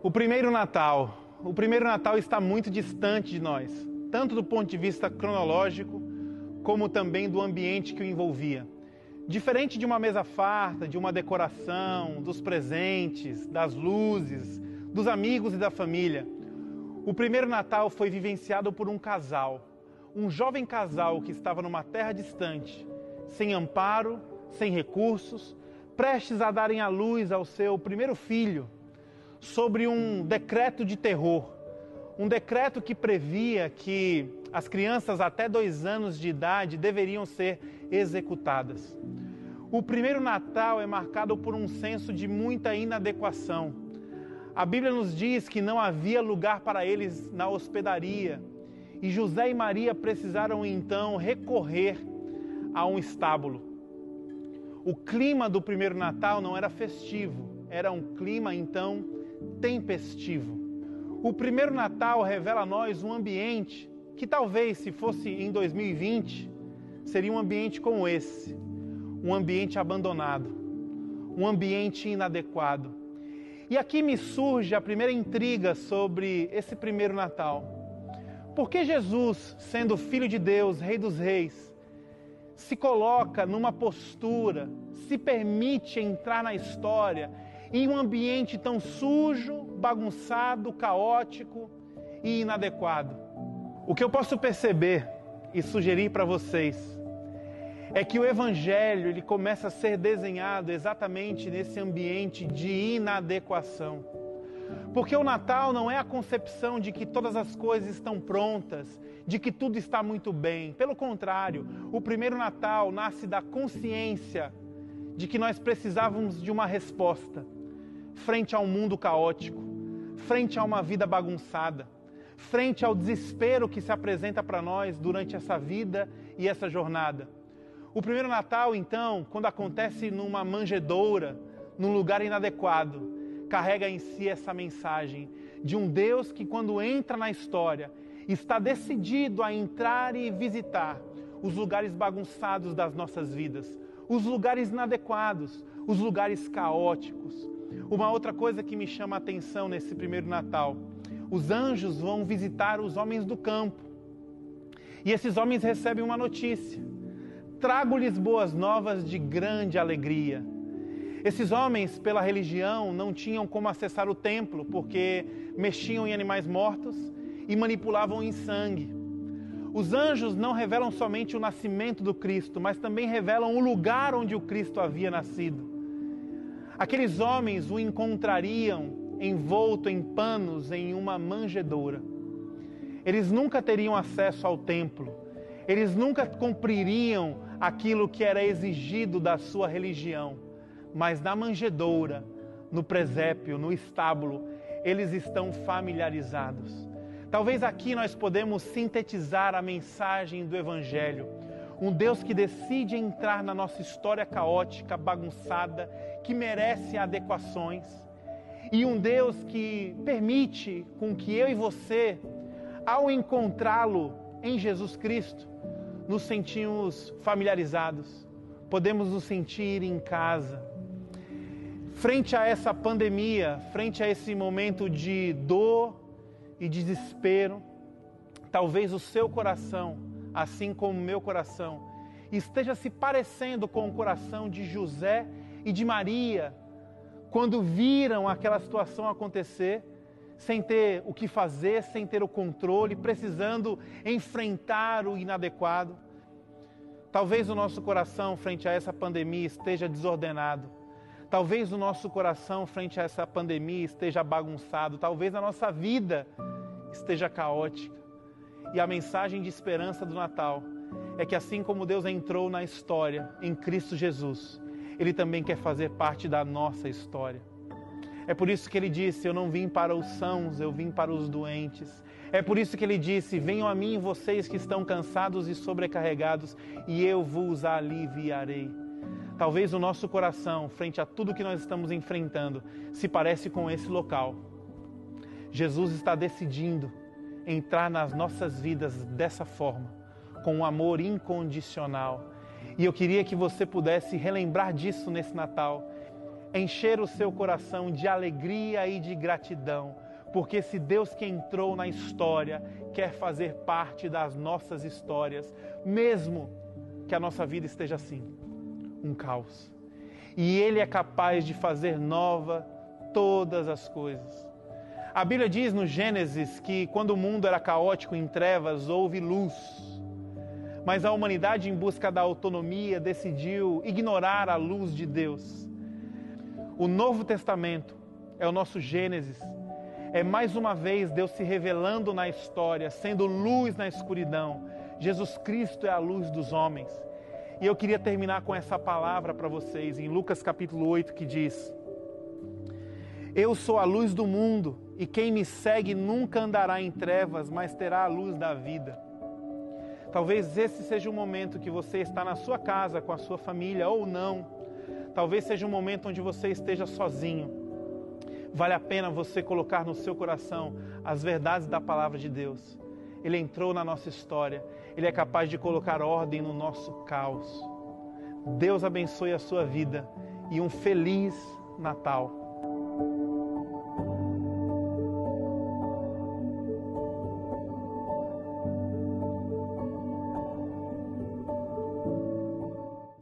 O primeiro Natal. O primeiro Natal está muito distante de nós, tanto do ponto de vista cronológico, como também do ambiente que o envolvia. Diferente de uma mesa farta, de uma decoração, dos presentes, das luzes, dos amigos e da família, o primeiro Natal foi vivenciado por um casal, um jovem casal que estava numa terra distante, sem amparo, sem recursos, prestes a darem à luz ao seu primeiro filho sobre um decreto de terror. Um decreto que previa que as crianças até dois anos de idade deveriam ser executadas. O primeiro Natal é marcado por um senso de muita inadequação. A Bíblia nos diz que não havia lugar para eles na hospedaria e José e Maria precisaram então recorrer a um estábulo. O clima do primeiro Natal não era festivo, era um clima então tempestivo. O primeiro Natal revela a nós um ambiente que talvez, se fosse em 2020, seria um ambiente como esse, um ambiente abandonado, um ambiente inadequado. E aqui me surge a primeira intriga sobre esse primeiro Natal. Por que Jesus, sendo Filho de Deus, Rei dos Reis, se coloca numa postura, se permite entrar na história em um ambiente tão sujo, bagunçado, caótico e inadequado. O que eu posso perceber e sugerir para vocês é que o evangelho ele começa a ser desenhado exatamente nesse ambiente de inadequação. Porque o Natal não é a concepção de que todas as coisas estão prontas, de que tudo está muito bem. Pelo contrário, o primeiro Natal nasce da consciência de que nós precisávamos de uma resposta frente a um mundo caótico, frente a uma vida bagunçada, frente ao desespero que se apresenta para nós durante essa vida e essa jornada. O primeiro Natal, então, quando acontece numa manjedoura, num lugar inadequado, carrega em si essa mensagem de um Deus que, quando entra na história, está decidido a entrar e visitar os lugares bagunçados das nossas vidas, os lugares inadequados, os lugares caóticos, uma outra coisa que me chama a atenção nesse primeiro Natal: os anjos vão visitar os homens do campo. E esses homens recebem uma notícia: trago-lhes boas novas de grande alegria. Esses homens, pela religião, não tinham como acessar o templo, porque mexiam em animais mortos e manipulavam em sangue. Os anjos não revelam somente o nascimento do Cristo, mas também revelam o lugar onde o Cristo havia nascido. Aqueles homens o encontrariam envolto em panos em uma manjedoura. Eles nunca teriam acesso ao templo. Eles nunca cumpririam aquilo que era exigido da sua religião. Mas na manjedoura, no presépio, no estábulo, eles estão familiarizados. Talvez aqui nós podemos sintetizar a mensagem do evangelho um Deus que decide entrar na nossa história caótica, bagunçada, que merece adequações, e um Deus que permite com que eu e você, ao encontrá-lo em Jesus Cristo, nos sentimos familiarizados, podemos nos sentir em casa. Frente a essa pandemia, frente a esse momento de dor e desespero, talvez o seu coração assim como meu coração, esteja se parecendo com o coração de José e de Maria, quando viram aquela situação acontecer, sem ter o que fazer, sem ter o controle, precisando enfrentar o inadequado. Talvez o nosso coração, frente a essa pandemia, esteja desordenado. Talvez o nosso coração, frente a essa pandemia, esteja bagunçado. Talvez a nossa vida esteja caótica. E a mensagem de esperança do Natal é que assim como Deus entrou na história em Cristo Jesus, Ele também quer fazer parte da nossa história. É por isso que ele disse: Eu não vim para os sãos, eu vim para os doentes. É por isso que ele disse: Venham a mim vocês que estão cansados e sobrecarregados, e eu vos aliviarei. Talvez o nosso coração, frente a tudo que nós estamos enfrentando, se parece com esse local Jesus está decidindo entrar nas nossas vidas dessa forma, com um amor incondicional. E eu queria que você pudesse relembrar disso nesse Natal, encher o seu coração de alegria e de gratidão, porque se Deus que entrou na história quer fazer parte das nossas histórias, mesmo que a nossa vida esteja assim, um caos. E Ele é capaz de fazer nova todas as coisas. A Bíblia diz no Gênesis que quando o mundo era caótico em trevas, houve luz. Mas a humanidade, em busca da autonomia, decidiu ignorar a luz de Deus. O Novo Testamento é o nosso Gênesis. É mais uma vez Deus se revelando na história, sendo luz na escuridão. Jesus Cristo é a luz dos homens. E eu queria terminar com essa palavra para vocês, em Lucas capítulo 8, que diz: Eu sou a luz do mundo e quem me segue nunca andará em trevas, mas terá a luz da vida. Talvez esse seja o momento que você está na sua casa com a sua família ou não. Talvez seja um momento onde você esteja sozinho. Vale a pena você colocar no seu coração as verdades da palavra de Deus. Ele entrou na nossa história, ele é capaz de colocar ordem no nosso caos. Deus abençoe a sua vida e um feliz Natal.